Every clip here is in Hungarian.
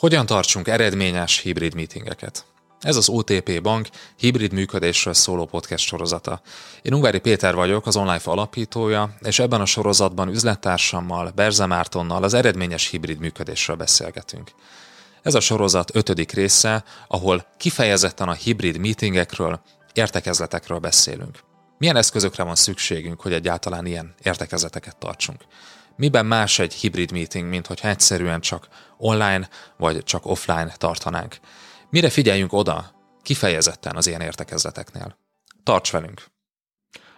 Hogyan tartsunk eredményes hibrid meetingeket? Ez az OTP Bank hibrid működésről szóló podcast sorozata. Én Ungvári Péter vagyok, az Online alapítója, és ebben a sorozatban üzlettársammal, Berze Mártonnal az eredményes hibrid működésről beszélgetünk. Ez a sorozat ötödik része, ahol kifejezetten a hibrid meetingekről, értekezletekről beszélünk. Milyen eszközökre van szükségünk, hogy egyáltalán ilyen értekezleteket tartsunk? Miben más egy hibrid meeting, mint hogyha egyszerűen csak online vagy csak offline tartanánk? Mire figyeljünk oda kifejezetten az ilyen értekezleteknél? Tarts velünk!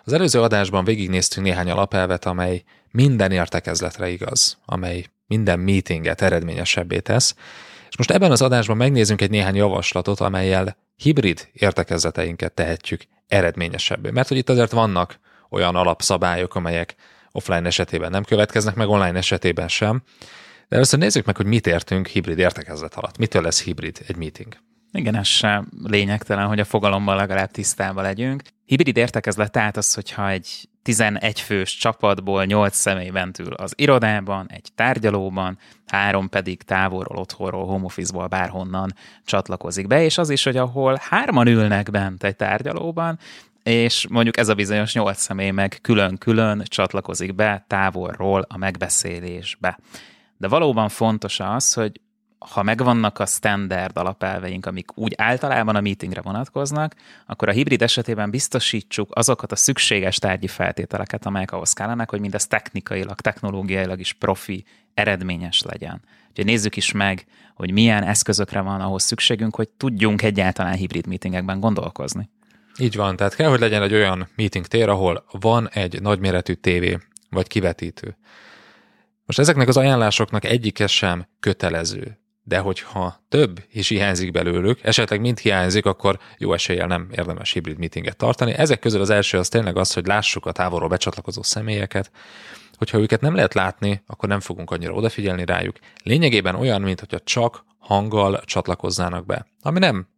Az előző adásban végignéztünk néhány alapelvet, amely minden értekezletre igaz, amely minden meetinget eredményesebbé tesz, és most ebben az adásban megnézzünk egy néhány javaslatot, amelyel hibrid értekezleteinket tehetjük eredményesebbé. Mert hogy itt azért vannak olyan alapszabályok, amelyek offline esetében nem következnek, meg online esetében sem. De először nézzük meg, hogy mit értünk hibrid értekezlet alatt. Mitől lesz hibrid egy meeting? Igen, ez sem lényegtelen, hogy a fogalomban legalább tisztában legyünk. Hibrid értekezlet tehát az, hogyha egy 11 fős csapatból 8 személy bent ül az irodában, egy tárgyalóban, három pedig távolról, otthonról, home office-ból, bárhonnan csatlakozik be, és az is, hogy ahol hárman ülnek bent egy tárgyalóban, és mondjuk ez a bizonyos nyolc személy meg külön-külön csatlakozik be távolról a megbeszélésbe. De valóban fontos az, hogy ha megvannak a standard alapelveink, amik úgy általában a meetingre vonatkoznak, akkor a hibrid esetében biztosítsuk azokat a szükséges tárgyi feltételeket, amelyek ahhoz kellenek, hogy mindez technikailag, technológiailag is profi, eredményes legyen. Úgyhogy nézzük is meg, hogy milyen eszközökre van ahhoz szükségünk, hogy tudjunk egyáltalán hibrid meetingekben gondolkozni. Így van, tehát kell, hogy legyen egy olyan meeting tér, ahol van egy nagyméretű tévé, vagy kivetítő. Most ezeknek az ajánlásoknak egyike sem kötelező, de hogyha több is hiányzik belőlük, esetleg mind hiányzik, akkor jó eséllyel nem érdemes hibrid meetinget tartani. Ezek közül az első az tényleg az, hogy lássuk a távolról becsatlakozó személyeket, hogyha őket nem lehet látni, akkor nem fogunk annyira odafigyelni rájuk. Lényegében olyan, mintha csak hanggal csatlakoznának be, ami nem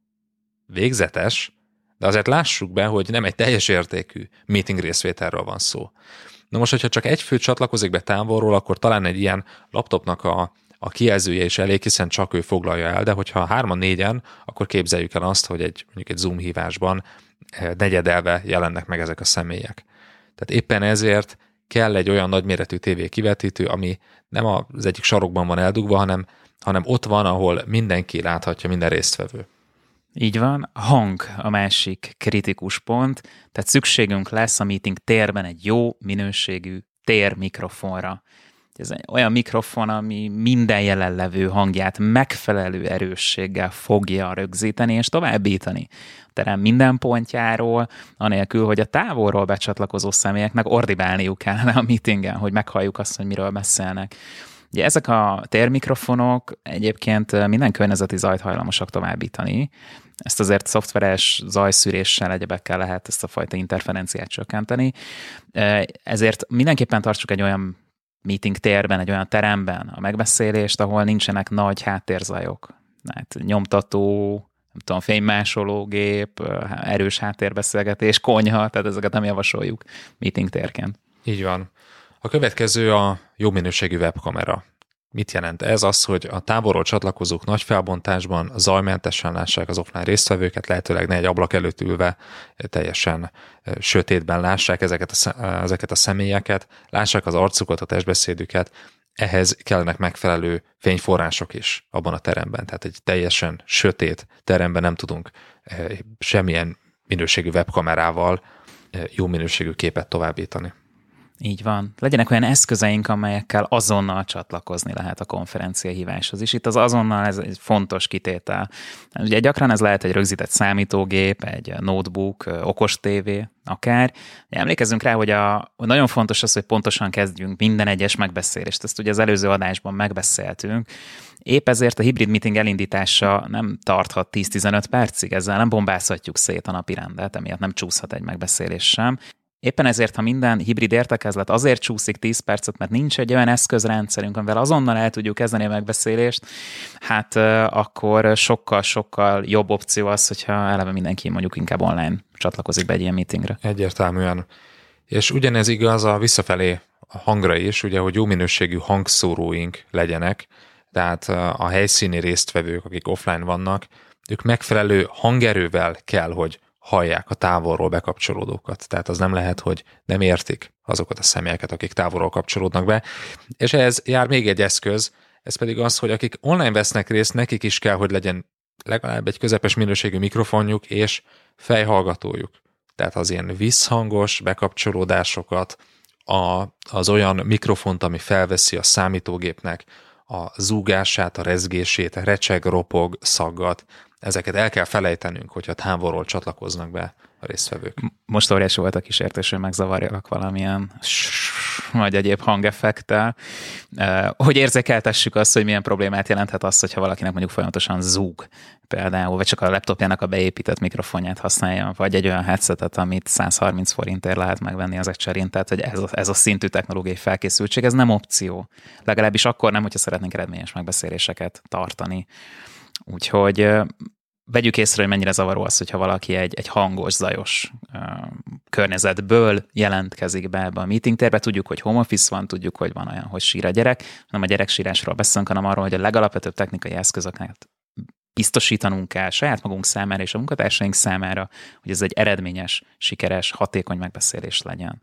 végzetes, de azért lássuk be, hogy nem egy teljes értékű meeting részvételről van szó. Na most, hogyha csak egy fő csatlakozik be távolról, akkor talán egy ilyen laptopnak a, a kijelzője is elég, hiszen csak ő foglalja el, de hogyha hárman, négyen, akkor képzeljük el azt, hogy egy mondjuk egy Zoom hívásban eh, negyedelve jelennek meg ezek a személyek. Tehát éppen ezért kell egy olyan nagyméretű tévé kivetítő, ami nem az egyik sarokban van eldugva, hanem, hanem ott van, ahol mindenki láthatja, minden résztvevő. Így van. Hang a másik kritikus pont, tehát szükségünk lesz a meeting térben egy jó minőségű tér mikrofonra. Ez egy olyan mikrofon, ami minden jelenlevő hangját megfelelő erősséggel fogja rögzíteni és továbbítani a terem minden pontjáról, anélkül, hogy a távolról becsatlakozó személyeknek ordibálniuk kellene a meetingen, hogy meghalljuk azt, hogy miről beszélnek. Ugye ezek a térmikrofonok egyébként minden környezeti zajt hajlamosak továbbítani. Ezt azért szoftveres zajszűréssel, egyebekkel lehet ezt a fajta interferenciát csökkenteni. Ezért mindenképpen tartsuk egy olyan meeting térben, egy olyan teremben a megbeszélést, ahol nincsenek nagy háttérzajok. Hát nyomtató, nem tudom, fénymásológép, erős háttérbeszélgetés, konyha, tehát ezeket nem javasoljuk meeting térként. Így van. A következő a jó minőségű webkamera. Mit jelent ez? Az, hogy a távolról csatlakozók nagy felbontásban zajmentesen lássák az offline résztvevőket, lehetőleg ne egy ablak előtt ülve teljesen sötétben lássák ezeket a, ezeket a személyeket, lássák az arcukat, a testbeszédüket, ehhez kellenek megfelelő fényforrások is abban a teremben. Tehát egy teljesen sötét teremben nem tudunk semmilyen minőségű webkamerával jó minőségű képet továbbítani. Így van. Legyenek olyan eszközeink, amelyekkel azonnal csatlakozni lehet a konferencia híváshoz is. Itt az azonnal ez egy fontos kitétel. Ugye gyakran ez lehet egy rögzített számítógép, egy notebook, okos tévé, akár. Emlékezzünk rá, hogy a, nagyon fontos az, hogy pontosan kezdjünk minden egyes megbeszélést. Ezt ugye az előző adásban megbeszéltünk. Épp ezért a hibrid meeting elindítása nem tarthat 10-15 percig, ezzel nem bombázhatjuk szét a napi rendet, emiatt nem csúszhat egy megbeszélés sem. Éppen ezért, ha minden hibrid értekezlet azért csúszik 10 percet, mert nincs egy olyan eszközrendszerünk, amivel azonnal el tudjuk kezdeni a megbeszélést, hát akkor sokkal-sokkal jobb opció az, hogyha eleve mindenki mondjuk inkább online csatlakozik be egy ilyen meetingre. Egyértelműen. És ugyanez igaz a visszafelé hangra is, ugye, hogy jó minőségű hangszóróink legyenek, tehát a helyszíni résztvevők, akik offline vannak, ők megfelelő hangerővel kell, hogy hallják a távolról bekapcsolódókat. Tehát az nem lehet, hogy nem értik azokat a személyeket, akik távolról kapcsolódnak be. És ehhez jár még egy eszköz, ez pedig az, hogy akik online vesznek részt, nekik is kell, hogy legyen legalább egy közepes minőségű mikrofonjuk és fejhallgatójuk. Tehát az ilyen visszhangos bekapcsolódásokat, a, az olyan mikrofont, ami felveszi a számítógépnek a zúgását, a rezgését, recseg, ropog, szaggat, ezeket el kell felejtenünk, hogyha távolról csatlakoznak be a résztvevők. Most óriási volt a kísértés, hogy megzavarjalak valamilyen vagy egyéb hangeffektel, hogy érzékeltessük azt, hogy milyen problémát jelenthet az, hogyha valakinek mondjuk folyamatosan zúg például, vagy csak a laptopjának a beépített mikrofonját használja, vagy egy olyan headsetet, amit 130 forintért lehet megvenni az egy cserén, tehát hogy ez a, ez a szintű technológiai felkészültség, ez nem opció. Legalábbis akkor nem, hogyha szeretnénk eredményes megbeszéléseket tartani. Úgyhogy vegyük észre, hogy mennyire zavaró az, hogyha valaki egy, egy hangos, zajos uh, környezetből jelentkezik be ebbe a meetingtérbe. Tudjuk, hogy home office van, tudjuk, hogy van olyan, hogy sír a gyerek, nem a gyerek sírásról beszélünk, hanem arról, hogy a legalapvetőbb technikai eszközöket biztosítanunk kell saját magunk számára és a munkatársaink számára, hogy ez egy eredményes, sikeres, hatékony megbeszélés legyen.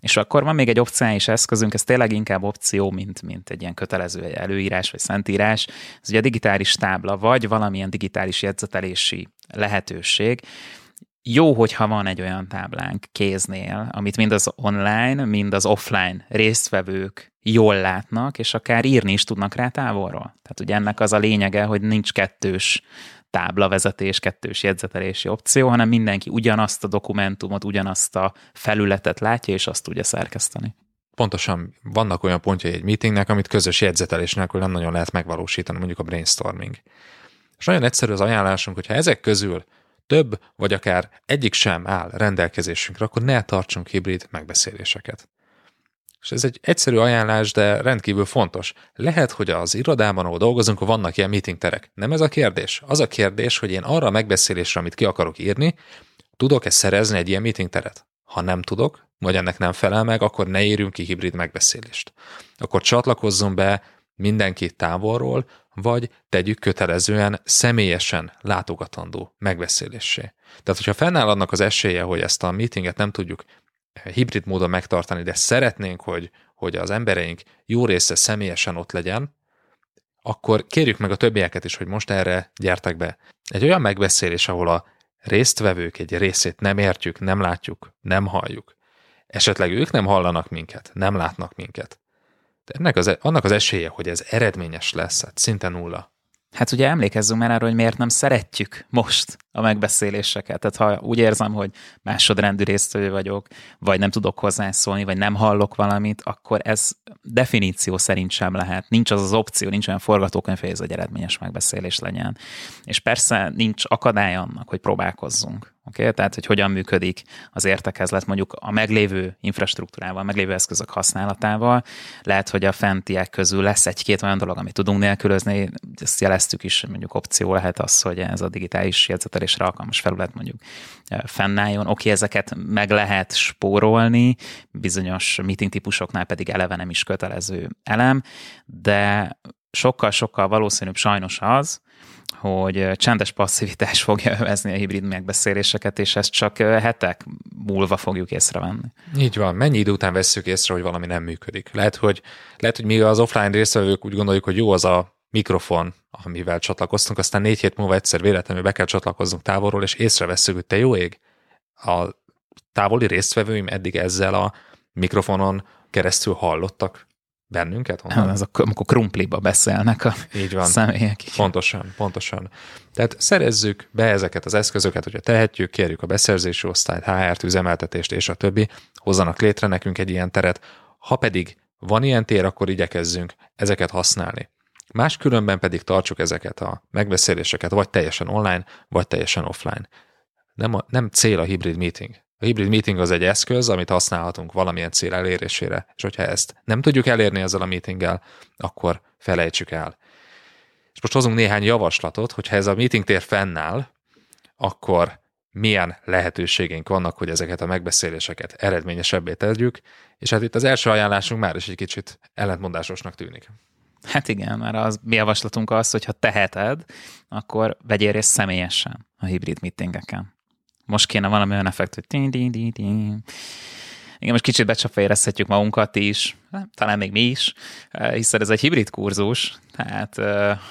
És akkor van még egy opciális eszközünk, ez tényleg inkább opció, mint, mint egy ilyen kötelező előírás vagy szentírás. Ez ugye a digitális tábla, vagy valamilyen digitális jegyzetelési lehetőség. Jó, hogyha van egy olyan táblánk kéznél, amit mind az online, mind az offline résztvevők jól látnak, és akár írni is tudnak rá távolról. Tehát ugye ennek az a lényege, hogy nincs kettős táblavezetés, kettős jegyzetelési opció, hanem mindenki ugyanazt a dokumentumot, ugyanazt a felületet látja, és azt tudja szerkeszteni. Pontosan vannak olyan pontjai egy meetingnek, amit közös jegyzetelés nélkül nem nagyon lehet megvalósítani, mondjuk a brainstorming. És nagyon egyszerű az ajánlásunk, hogyha ezek közül több, vagy akár egyik sem áll rendelkezésünkre, akkor ne tartsunk hibrid megbeszéléseket. És ez egy egyszerű ajánlás, de rendkívül fontos. Lehet, hogy az irodában, ahol dolgozunk, vannak ilyen meetingterek. Nem ez a kérdés. Az a kérdés, hogy én arra a megbeszélésre, amit ki akarok írni, tudok-e szerezni egy ilyen meetingteret? Ha nem tudok, vagy ennek nem felel meg, akkor ne írjunk ki hibrid megbeszélést. Akkor csatlakozzon be mindenki távolról, vagy tegyük kötelezően személyesen látogatandó megbeszélésé. Tehát, hogyha fennáll annak az esélye, hogy ezt a meetinget nem tudjuk hibrid módon megtartani, de szeretnénk, hogy, hogy az embereink jó része személyesen ott legyen, akkor kérjük meg a többieket is, hogy most erre gyertek be. Egy olyan megbeszélés, ahol a résztvevők egy részét nem értjük, nem látjuk, nem halljuk. Esetleg ők nem hallanak minket, nem látnak minket. De ennek az, e- annak az esélye, hogy ez eredményes lesz, hát szinte nulla. Hát ugye emlékezzünk már arra, hogy miért nem szeretjük most a megbeszéléseket. Tehát ha úgy érzem, hogy másodrendű résztvevő vagyok, vagy nem tudok hozzászólni, vagy nem hallok valamit, akkor ez definíció szerint sem lehet. Nincs az az opció, nincs olyan forgatókönyv, hogy ez egy eredményes megbeszélés legyen. És persze nincs akadály annak, hogy próbálkozzunk. Okay? Tehát, hogy hogyan működik az értekezlet mondjuk a meglévő infrastruktúrával, a meglévő eszközök használatával. Lehet, hogy a fentiek közül lesz egy-két olyan dolog, amit tudunk nélkülözni, ezt jeleztük is, mondjuk opció lehet az, hogy ez a digitális jegyzetelésre alkalmas felület mondjuk e, fennálljon. Oké, okay, ezeket meg lehet spórolni, bizonyos meeting típusoknál pedig eleve nem is kötelező elem, de sokkal-sokkal valószínűbb sajnos az, hogy csendes passzivitás fogja övezni a hibrid megbeszéléseket, és ezt csak hetek múlva fogjuk észrevenni. Így van. Mennyi idő után vesszük észre, hogy valami nem működik? Lehet, hogy, lehet, hogy mi az offline résztvevők úgy gondoljuk, hogy jó az a mikrofon, amivel csatlakoztunk, aztán négy hét múlva egyszer véletlenül be kell csatlakoznunk távolról, és észreveszünk, hogy te jó ég, a távoli résztvevőim eddig ezzel a mikrofonon keresztül hallottak bennünket? Honnan? Ez akkor, amikor krumpliba beszélnek a Így van. személyek. Pontosan, pontosan. Tehát szerezzük be ezeket az eszközöket, hogyha tehetjük, kérjük a beszerzési osztályt, HR-t, üzemeltetést és a többi, hozzanak létre nekünk egy ilyen teret. Ha pedig van ilyen tér, akkor igyekezzünk ezeket használni. Máskülönben pedig tartsuk ezeket a megbeszéléseket vagy teljesen online, vagy teljesen offline. Nem, a, nem cél a hibrid meeting. A hibrid meeting az egy eszköz, amit használhatunk valamilyen cél elérésére, és hogyha ezt nem tudjuk elérni ezzel a meetinggel, akkor felejtsük el. És most hozunk néhány javaslatot, hogyha ez a meeting tér fennáll, akkor milyen lehetőségeink vannak, hogy ezeket a megbeszéléseket eredményesebbé tegyük, és hát itt az első ajánlásunk már is egy kicsit ellentmondásosnak tűnik. Hát igen, mert az mi javaslatunk az, hogy ha teheted, akkor vegyél részt személyesen a hibrid meetingeken. Most kéne valami olyan effekt, hogy din, din, din, din. Igen, most kicsit becsapva érezhetjük magunkat is, hát, talán még mi is, hiszen ez egy hibrid kurzus, tehát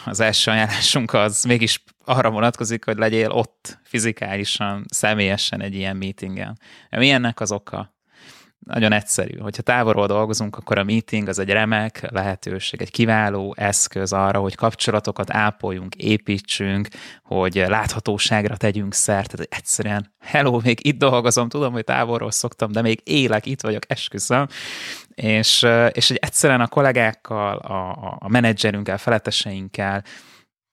az első ajánlásunk az mégis arra vonatkozik, hogy legyél ott fizikálisan, személyesen egy ilyen meetingen. Mi ennek az oka? Nagyon egyszerű. Hogyha távolról dolgozunk, akkor a meeting az egy remek lehetőség, egy kiváló eszköz arra, hogy kapcsolatokat ápoljunk, építsünk, hogy láthatóságra tegyünk szert. Tehát egyszerűen, hello, még itt dolgozom, tudom, hogy távolról szoktam, de még élek, itt vagyok, esküszöm. És, és egyszerűen a kollégákkal, a, a menedzserünkkel, feleteseinkkel,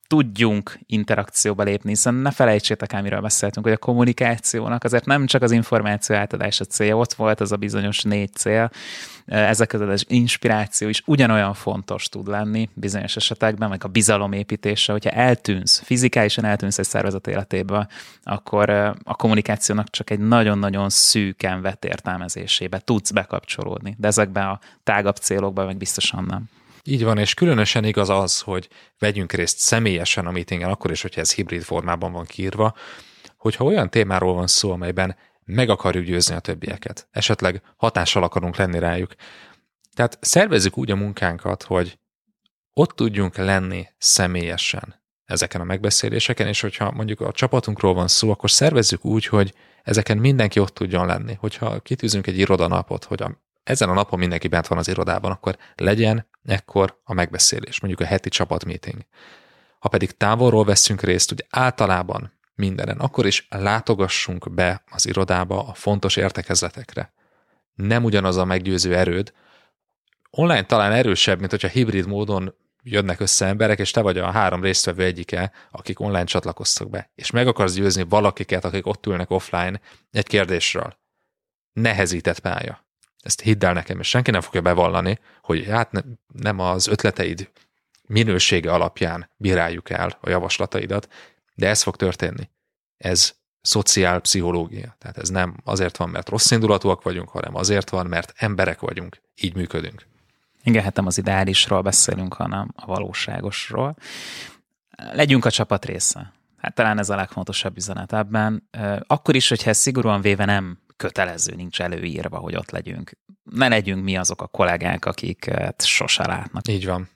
tudjunk interakcióba lépni, hiszen ne felejtsétek el, miről beszéltünk, hogy a kommunikációnak azért nem csak az információ átadás a célja, ott volt az a bizonyos négy cél, ezek között az inspiráció is ugyanolyan fontos tud lenni bizonyos esetekben, meg a bizalomépítése, hogyha eltűnsz, fizikálisan eltűnsz egy szervezet életéből, akkor a kommunikációnak csak egy nagyon-nagyon szűken vett értelmezésébe tudsz bekapcsolódni, de ezekben a tágabb célokban meg biztosan nem. Így van, és különösen igaz az, hogy vegyünk részt személyesen a meetingen, akkor is, hogyha ez hibrid formában van kiírva, hogyha olyan témáról van szó, amelyben meg akarjuk győzni a többieket, esetleg hatással akarunk lenni rájuk. Tehát szervezzük úgy a munkánkat, hogy ott tudjunk lenni személyesen ezeken a megbeszéléseken, és hogyha mondjuk a csapatunkról van szó, akkor szervezzük úgy, hogy ezeken mindenki ott tudjon lenni. Hogyha kitűzünk egy irodanapot, hogy a ezen a napon mindenki bent van az irodában, akkor legyen ekkor a megbeszélés, mondjuk a heti csapatmeeting. Ha pedig távolról veszünk részt, ugye általában mindenen, akkor is látogassunk be az irodába a fontos értekezletekre. Nem ugyanaz a meggyőző erőd. Online talán erősebb, mint hogyha hibrid módon jönnek össze emberek, és te vagy a három résztvevő egyike, akik online csatlakoztak be, és meg akarsz győzni valakiket, akik ott ülnek offline egy kérdésről. Nehezített pálya. Ezt hidd el nekem, és senki nem fogja bevallani, hogy hát ne, nem az ötleteid minősége alapján bíráljuk el a javaslataidat, de ez fog történni. Ez szociálpszichológia. Tehát ez nem azért van, mert rossz indulatúak vagyunk, hanem azért van, mert emberek vagyunk, így működünk. Igen, hát nem az ideálisról beszélünk, hanem a valóságosról. Legyünk a csapat része. Hát talán ez a legfontosabb üzenet ebben. Akkor is, hogyha ez szigorúan véve nem kötelező, nincs előírva, hogy ott legyünk. Ne legyünk mi azok a kollégák, akiket sose látnak. Így van.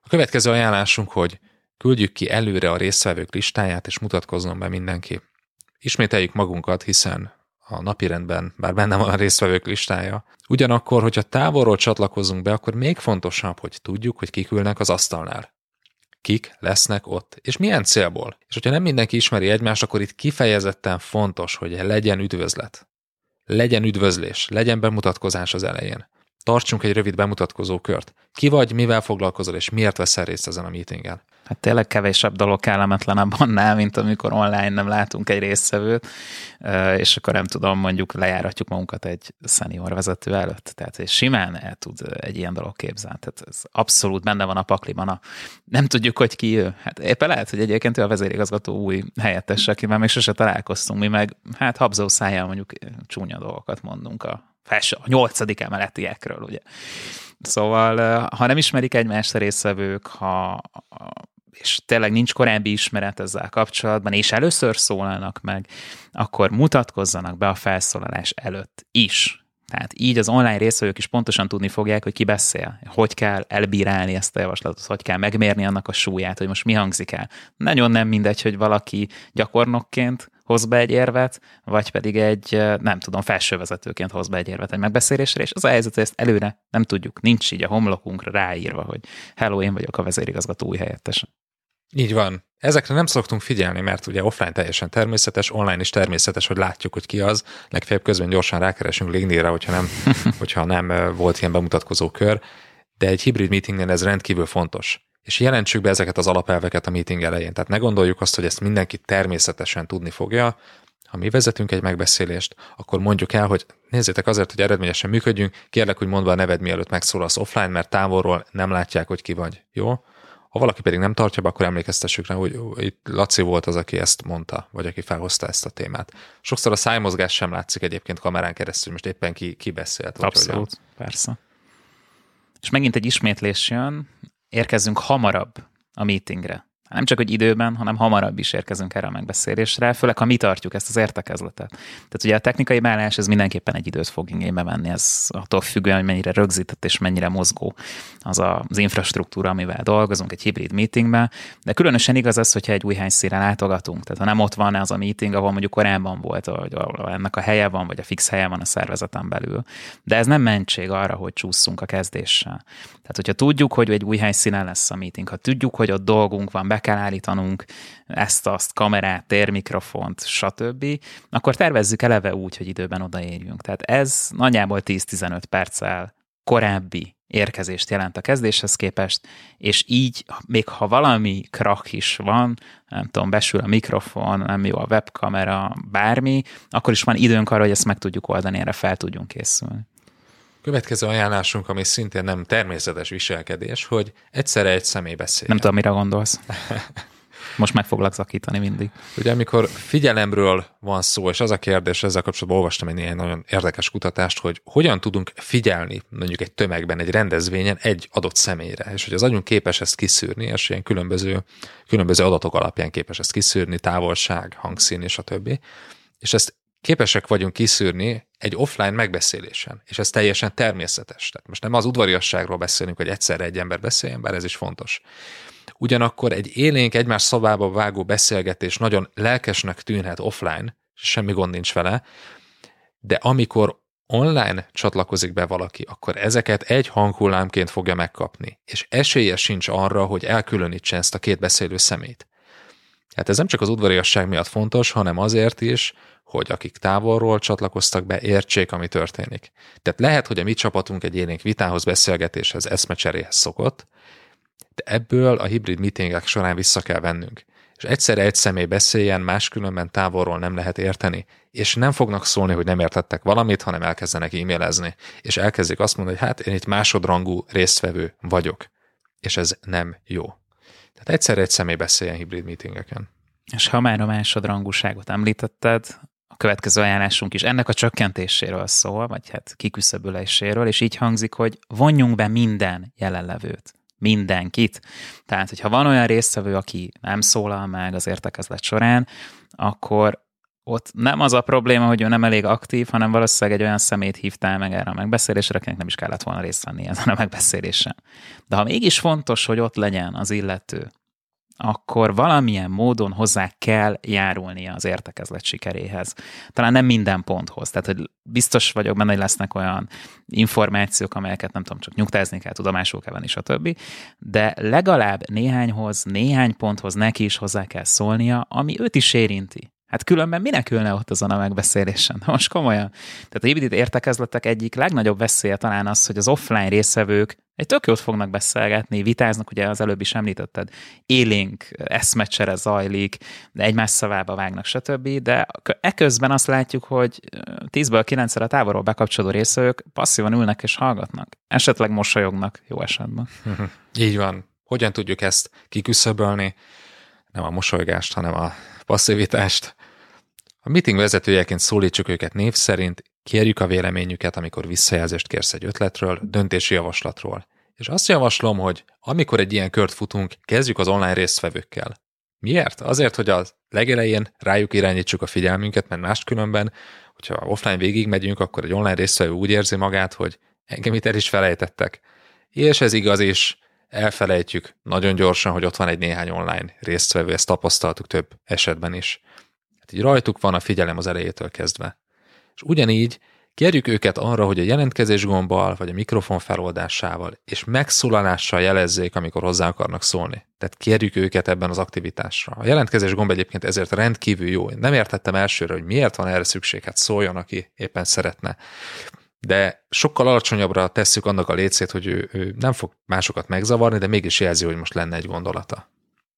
A következő ajánlásunk, hogy küldjük ki előre a résztvevők listáját, és mutatkozzon be mindenki. Ismételjük magunkat, hiszen a napirendben, bár benne van a résztvevők listája. Ugyanakkor, hogyha távolról csatlakozunk be, akkor még fontosabb, hogy tudjuk, hogy kik ülnek az asztalnál kik lesznek ott, és milyen célból. És hogyha nem mindenki ismeri egymást, akkor itt kifejezetten fontos, hogy legyen üdvözlet. Legyen üdvözlés, legyen bemutatkozás az elején. Tartsunk egy rövid bemutatkozó kört. Ki vagy, mivel foglalkozol, és miért veszel részt ezen a meetingen? Hát tényleg kevésebb dolog kellemetlenebb annál, mint amikor online nem látunk egy résztvevőt, és akkor nem tudom, mondjuk lejáratjuk magunkat egy senior vezető előtt. Tehát és simán el tud egy ilyen dolog képzelni. Tehát ez abszolút benne van a pakliban. A, nem tudjuk, hogy ki ő. Hát éppen lehet, hogy egyébként ő a vezérigazgató új helyettes, akivel még sose találkoztunk. Mi meg hát habzó szájjal mondjuk csúnya dolgokat mondunk a felső, a nyolcadik emeletiekről, ugye. Szóval, ha nem ismerik egymást a részvevők, ha és tényleg nincs korábbi ismeret ezzel kapcsolatban, és először szólalnak meg, akkor mutatkozzanak be a felszólalás előtt is. Tehát így az online részvevők is pontosan tudni fogják, hogy ki beszél, hogy kell elbírálni ezt a javaslatot, hogy kell megmérni annak a súlyát, hogy most mi hangzik el. Nagyon nem mindegy, hogy valaki gyakornokként hoz be egy érvet, vagy pedig egy, nem tudom, felsővezetőként hoz be egy érvet egy megbeszélésre, és az a helyzet, hogy ezt előre nem tudjuk, nincs így a homlokunkra ráírva, hogy hello, én vagyok a vezérigazgató új helyettese. Így van. Ezekre nem szoktunk figyelni, mert ugye offline teljesen természetes, online is természetes, hogy látjuk, hogy ki az. Legfeljebb közben gyorsan rákeresünk LinkedIn-re, hogyha nem, hogyha nem volt ilyen bemutatkozó kör. De egy hibrid meetingen ez rendkívül fontos. És jelentsük be ezeket az alapelveket a meeting elején. Tehát ne gondoljuk azt, hogy ezt mindenki természetesen tudni fogja. Ha mi vezetünk egy megbeszélést, akkor mondjuk el, hogy nézzétek azért, hogy eredményesen működjünk, kérlek, hogy mondva a neved mielőtt megszólalsz offline, mert távolról nem látják, hogy ki vagy. Jó? Ha valaki pedig nem tartja be, akkor emlékeztessük rá, hogy itt Laci volt az, aki ezt mondta, vagy aki felhozta ezt a témát. Sokszor a szájmozgás sem látszik egyébként kamerán keresztül, most éppen ki, ki beszélt. Abszolút, persze. És megint egy ismétlés jön, érkezzünk hamarabb a meetingre nem csak, hogy időben, hanem hamarabb is érkezünk erre a megbeszélésre, főleg ha mi tartjuk ezt az értekezletet. Tehát ugye a technikai beállás ez mindenképpen egy időt fog igénybe venni, ez attól függően, hogy mennyire rögzített és mennyire mozgó az a, az infrastruktúra, amivel dolgozunk egy hibrid meetingben, de különösen igaz az, hogyha egy új helyszínre látogatunk, tehát ha nem ott van az a meeting, ahol mondjuk korábban volt, vagy ennek a helye van, vagy a fix helye van a szervezeten belül. De ez nem mentség arra, hogy csúszunk a kezdéssel. Tehát, hogyha tudjuk, hogy egy új helyszínen lesz a meeting, ha tudjuk, hogy ott dolgunk van, be kell állítanunk ezt-azt, kamerát, térmikrofont, stb., akkor tervezzük eleve úgy, hogy időben odaérjünk. Tehát ez nagyjából 10-15 perccel korábbi érkezést jelent a kezdéshez képest, és így, még ha valami krak is van, nem tudom, besül a mikrofon, nem jó a webkamera, bármi, akkor is van időnk arra, hogy ezt meg tudjuk oldani, erre fel tudjunk készülni. Következő ajánlásunk, ami szintén nem természetes viselkedés, hogy egyszerre egy személy beszél. Nem tudom, mire gondolsz. Most meg foglak zakítani mindig. Ugye amikor figyelemről van szó, és az a kérdés, ezzel kapcsolatban olvastam egy ilyen nagyon érdekes kutatást, hogy hogyan tudunk figyelni mondjuk egy tömegben, egy rendezvényen egy adott személyre, és hogy az agyunk képes ezt kiszűrni, és ilyen különböző, különböző adatok alapján képes ezt kiszűrni, távolság, hangszín és a többi. És ezt képesek vagyunk kiszűrni egy offline megbeszélésen, és ez teljesen természetes. Tehát most nem az udvariasságról beszélünk, hogy egyszerre egy ember beszéljen, bár ez is fontos. Ugyanakkor egy élénk egymás szabába vágó beszélgetés nagyon lelkesnek tűnhet offline, semmi gond nincs vele, de amikor online csatlakozik be valaki, akkor ezeket egy hanghullámként fogja megkapni, és esélye sincs arra, hogy elkülönítse ezt a két beszélő szemét. Hát ez nem csak az udvariasság miatt fontos, hanem azért is, hogy akik távolról csatlakoztak be, értsék, ami történik. Tehát lehet, hogy a mi csapatunk egy élénk vitához, beszélgetéshez, eszmecseréhez szokott, de ebből a hibrid meetingek során vissza kell vennünk. És egyszerre egy személy beszéljen, máskülönben távolról nem lehet érteni, és nem fognak szólni, hogy nem értettek valamit, hanem elkezdenek e-mailezni, és elkezdik azt mondani, hogy hát én itt másodrangú résztvevő vagyok, és ez nem jó. Tehát egyszerre egy személy beszéljen hibrid meetingeken. És ha már a másodrangúságot említetted, a következő ajánlásunk is ennek a csökkentéséről szól, vagy hát kiküszöböléséről, és így hangzik, hogy vonjunk be minden jelenlevőt mindenkit. Tehát, hogyha van olyan résztvevő, aki nem szólal meg az értekezlet során, akkor ott nem az a probléma, hogy ő nem elég aktív, hanem valószínűleg egy olyan szemét hívtál meg erre a megbeszélésre, akinek nem is kellett volna részt venni ezen a megbeszélésen. De ha mégis fontos, hogy ott legyen az illető, akkor valamilyen módon hozzá kell járulnia az értekezlet sikeréhez. Talán nem minden ponthoz. Tehát, hogy biztos vagyok benne, hogy lesznek olyan információk, amelyeket nem tudom, csak nyugtázni kell, tudomásul kell venni, stb. De legalább néhányhoz, néhány ponthoz neki is hozzá kell szólnia, ami őt is érinti. Hát különben minek ülne ott azon a megbeszélésen? Most komolyan. Tehát a hibrid értekezletek egyik legnagyobb veszélye talán az, hogy az offline részvevők egy tök jót fognak beszélgetni, vitáznak, ugye az előbb is említetted, élénk, eszmecsere zajlik, egymás szavába vágnak, stb. De eközben azt látjuk, hogy 10-ből 9 a távolról bekapcsolódó részvevők passzívan ülnek és hallgatnak. Esetleg mosolyognak, jó esetben. Így van. Hogyan tudjuk ezt kiküszöbölni? Nem a mosolygást, hanem a passzivitást. A meeting vezetőjeként szólítsuk őket név szerint, kérjük a véleményüket, amikor visszajelzést kérsz egy ötletről, döntési javaslatról. És azt javaslom, hogy amikor egy ilyen kört futunk, kezdjük az online résztvevőkkel. Miért? Azért, hogy a legelején rájuk irányítsuk a figyelmünket, mert máskülönben, hogyha offline végigmegyünk, akkor egy online résztvevő úgy érzi magát, hogy engem itt el is felejtettek. És ez igaz is, elfelejtjük nagyon gyorsan, hogy ott van egy néhány online résztvevő, ezt tapasztaltuk több esetben is. Így rajtuk van a figyelem az elejétől kezdve. És ugyanígy kérjük őket arra, hogy a jelentkezés gombbal, vagy a mikrofon feloldásával és megszólalással jelezzék, amikor hozzá akarnak szólni. Tehát kérjük őket ebben az aktivitásra. A jelentkezés gomb egyébként ezért rendkívül jó. Én nem értettem elsőre, hogy miért van erre szükség, hát szóljon, aki éppen szeretne de sokkal alacsonyabbra tesszük annak a létszét, hogy ő, ő nem fog másokat megzavarni, de mégis jelzi, hogy most lenne egy gondolata.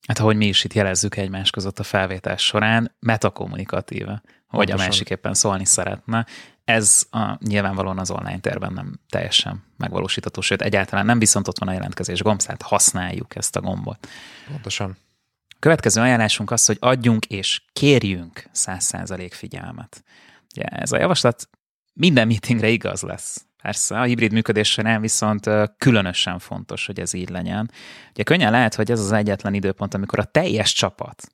Hát ahogy mi is itt jelezzük egymás között a felvétás során, metakommunikatíve, hogy a másik éppen szólni szeretne. Ez a, nyilvánvalóan az online térben nem teljesen megvalósítható, sőt egyáltalán nem, viszont ott van a jelentkezés gomb, tehát használjuk ezt a gombot. Pontosan. Következő ajánlásunk az, hogy adjunk és kérjünk 100% figyelmet. Ugye ez a javaslat minden meetingre igaz lesz. Persze, a hibrid működés során viszont különösen fontos, hogy ez így legyen. Ugye könnyen lehet, hogy ez az egyetlen időpont, amikor a teljes csapat,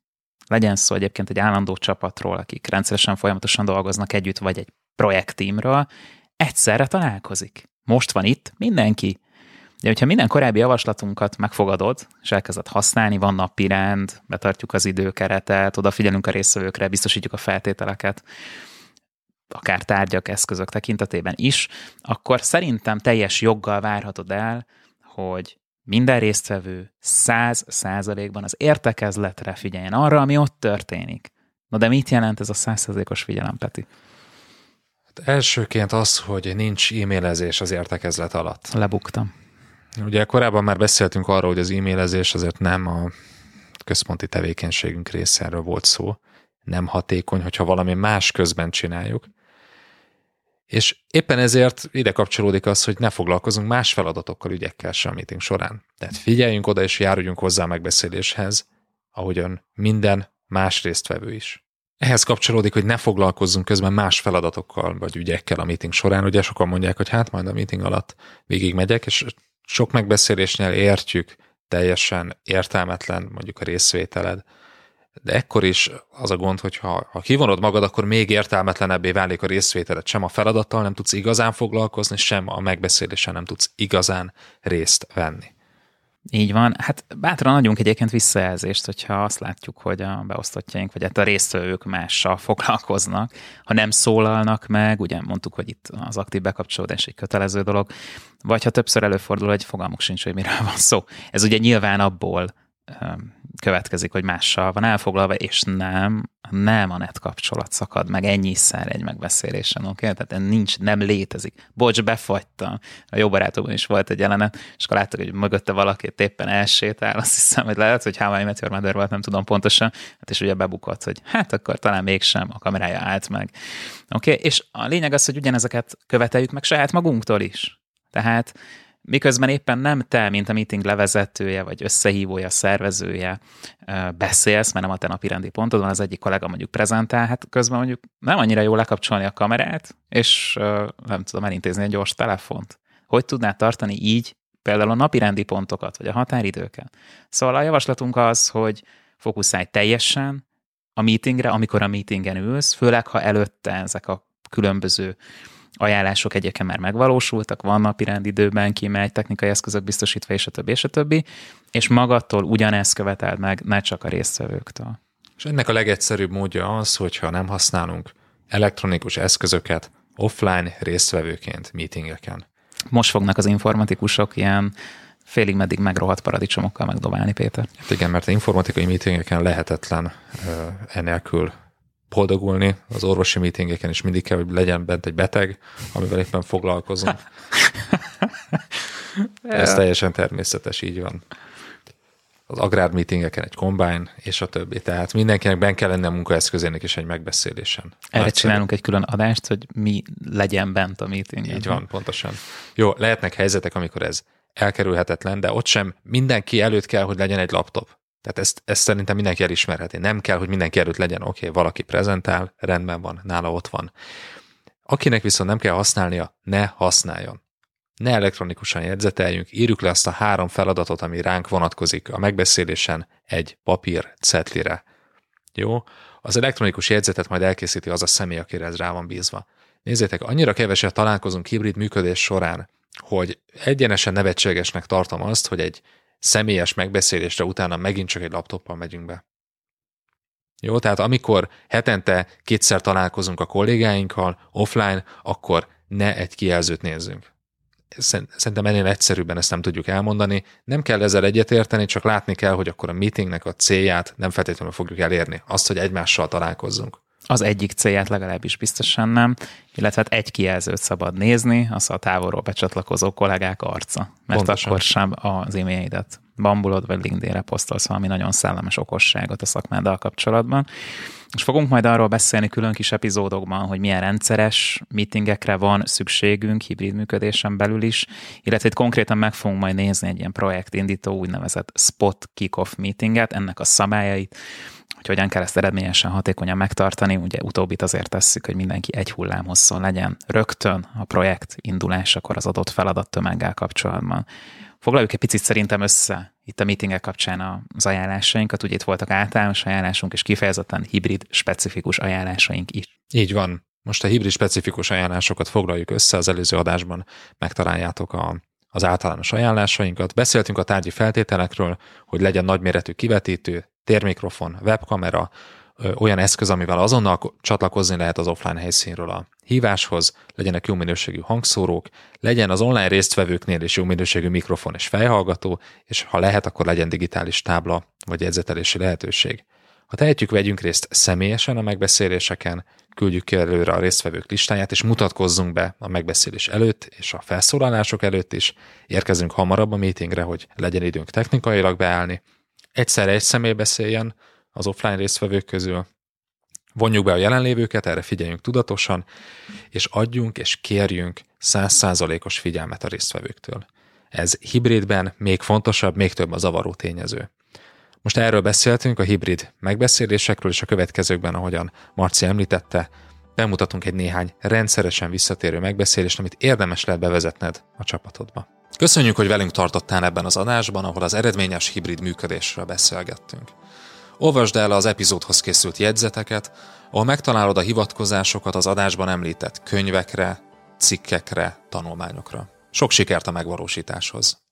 legyen szó egyébként egy állandó csapatról, akik rendszeresen folyamatosan dolgoznak együtt, vagy egy projekttímről, egyszerre találkozik. Most van itt mindenki. De hogyha minden korábbi javaslatunkat megfogadod, és elkezded használni, van napi rend, betartjuk az időkeretet, odafigyelünk a részvevőkre, biztosítjuk a feltételeket, akár tárgyak, eszközök tekintetében is, akkor szerintem teljes joggal várhatod el, hogy minden résztvevő száz százalékban az értekezletre figyeljen arra, ami ott történik. Na de mit jelent ez a százszázalékos figyelem, Peti? Hát elsőként az, hogy nincs e-mailezés az értekezlet alatt. Lebuktam. Ugye korábban már beszéltünk arról, hogy az e-mailezés azért nem a központi tevékenységünk részéről volt szó. Nem hatékony, hogyha valami más közben csináljuk. És éppen ezért ide kapcsolódik az, hogy ne foglalkozunk más feladatokkal, ügyekkel sem a meeting során. Tehát figyeljünk oda és járuljunk hozzá a megbeszéléshez, ahogyan minden más résztvevő is. Ehhez kapcsolódik, hogy ne foglalkozzunk közben más feladatokkal vagy ügyekkel a meeting során. Ugye sokan mondják, hogy hát majd a meeting alatt végig megyek, és sok megbeszélésnél értjük, teljesen értelmetlen mondjuk a részvételed, de ekkor is az a gond, hogy ha, ha kivonod magad, akkor még értelmetlenebbé válik a részvételed. Sem a feladattal nem tudsz igazán foglalkozni, sem a megbeszélésen nem tudsz igazán részt venni. Így van. Hát bátran adjunk egyébként visszajelzést, hogyha azt látjuk, hogy a beosztottjaink, vagy hát a résztvevők mással foglalkoznak. Ha nem szólalnak meg, ugye mondtuk, hogy itt az aktív bekapcsolódás egy kötelező dolog, vagy ha többször előfordul, hogy fogalmuk sincs, hogy miről van szó. Ez ugye nyilván abból következik, hogy mással van elfoglalva, és nem, nem a net kapcsolat szakad meg ennyiszer egy megbeszélésen, oké? Okay? Tehát nincs, nem létezik. Bocs, befagytam. A jó barátomban is volt egy jelenet, és akkor láttuk, hogy mögötte valaki éppen elsétál, azt hiszem, hogy lehet, hogy How I Met Your Mother volt, nem tudom pontosan, hát és ugye bebukott, hogy hát akkor talán mégsem, a kamerája állt meg. Oké? Okay? És a lényeg az, hogy ugyanezeket követeljük meg saját magunktól is. Tehát miközben éppen nem te, mint a meeting levezetője, vagy összehívója, szervezője beszélsz, mert nem a te napi rendi pontod van, az egyik kollega mondjuk prezentál, hát közben mondjuk nem annyira jó lekapcsolni a kamerát, és nem tudom elintézni egy gyors telefont. Hogy tudnád tartani így például a napi rendi pontokat, vagy a határidőket? Szóval a javaslatunk az, hogy fókuszálj teljesen a meetingre, amikor a meetingen ülsz, főleg ha előtte ezek a különböző ajánlások egyébként már megvalósultak, van napirend időben kimegy, technikai eszközök biztosítva, és a többi, és a többi, és magattól ugyanezt követeld meg, ne csak a résztvevőktől. És ennek a legegyszerűbb módja az, hogyha nem használunk elektronikus eszközöket offline résztvevőként meetingeken. Most fognak az informatikusok ilyen félig meddig megrohadt paradicsomokkal megdobálni, Péter. Hát igen, mert informatikai meetingeken lehetetlen enélkül boldogulni. Az orvosi meetingeken is mindig kell, hogy legyen bent egy beteg, amivel éppen foglalkozunk. Ez teljesen természetes, így van. Az agrár meetingeken egy kombine, és a többi. Tehát mindenkinek ben kell lenni a munkaeszközének is egy megbeszélésen. Erre csinálunk egy külön adást, hogy mi legyen bent a meetingen. Így van, pontosan. Jó, lehetnek helyzetek, amikor ez elkerülhetetlen, de ott sem mindenki előtt kell, hogy legyen egy laptop. Tehát ezt, ezt szerintem mindenki elismerheti. Nem kell, hogy mindenki előtt legyen, oké, okay, valaki prezentál, rendben van, nála ott van. Akinek viszont nem kell használnia, ne használjon. Ne elektronikusan jegyzeteljünk, írjuk le azt a három feladatot, ami ránk vonatkozik a megbeszélésen egy papír cetlire. Jó? Az elektronikus jegyzetet majd elkészíti az a személy, akire ez rá van bízva. Nézzétek, annyira keveset találkozunk hibrid működés során, hogy egyenesen nevetségesnek tartom azt, hogy egy személyes megbeszélésre utána megint csak egy laptoppal megyünk be. Jó, tehát amikor hetente kétszer találkozunk a kollégáinkkal offline, akkor ne egy kijelzőt nézzünk. Szerintem ennél egyszerűbben ezt nem tudjuk elmondani. Nem kell ezzel egyetérteni, csak látni kell, hogy akkor a meetingnek a célját nem feltétlenül fogjuk elérni. Azt, hogy egymással találkozzunk. Az egyik célját legalábbis biztosan nem, illetve hát egy kijelzőt szabad nézni, az a távolról becsatlakozó kollégák arca, mert Pontosan. akkor sem az e-mailjeidet bambulod vagy LinkedIn-re posztolsz valami nagyon szellemes okosságot a szakmáddal kapcsolatban. És fogunk majd arról beszélni külön kis epizódokban, hogy milyen rendszeres meetingekre van szükségünk hibrid működésen belül is, illetve itt konkrétan meg fogunk majd nézni egy ilyen projektindító úgynevezett spot kick-off meetinget, ennek a szabályait, hogy hogyan kell ezt eredményesen, hatékonyan megtartani. Ugye utóbbit azért tesszük, hogy mindenki egy hullám hosszon legyen rögtön a projekt indulásakor az adott feladat tömeggel kapcsolatban. Foglaljuk egy picit szerintem össze itt a meetingek kapcsán az ajánlásainkat. Ugye itt voltak általános ajánlásunk, és kifejezetten hibrid specifikus ajánlásaink is. Így van. Most a hibrid specifikus ajánlásokat foglaljuk össze, az előző adásban megtaláljátok a, az általános ajánlásainkat. Beszéltünk a tárgyi feltételekről, hogy legyen nagyméretű kivetítő, térmikrofon, webkamera, olyan eszköz, amivel azonnal csatlakozni lehet az offline helyszínről a híváshoz, legyenek jó minőségű hangszórók, legyen az online résztvevőknél is jó minőségű mikrofon és fejhallgató, és ha lehet, akkor legyen digitális tábla vagy jegyzetelési lehetőség. Ha tehetjük, vegyünk részt személyesen a megbeszéléseken, küldjük ki előre a résztvevők listáját, és mutatkozzunk be a megbeszélés előtt és a felszólalások előtt is. Érkezünk hamarabb a meetingre, hogy legyen időnk technikailag beállni. Egyszerre egy személy beszéljen az offline résztvevők közül, Vonjuk be a jelenlévőket, erre figyeljünk tudatosan, és adjunk és kérjünk százszázalékos figyelmet a résztvevőktől. Ez hibridben még fontosabb, még több a zavaró tényező. Most erről beszéltünk, a hibrid megbeszélésekről, és a következőkben, ahogyan Marci említette, bemutatunk egy néhány rendszeresen visszatérő megbeszélést, amit érdemes lehet bevezetned a csapatodba. Köszönjük, hogy velünk tartottál ebben az adásban, ahol az eredményes hibrid működésről beszélgettünk. Olvasd el az epizódhoz készült jegyzeteket, ahol megtalálod a hivatkozásokat az adásban említett könyvekre, cikkekre, tanulmányokra. Sok sikert a megvalósításhoz!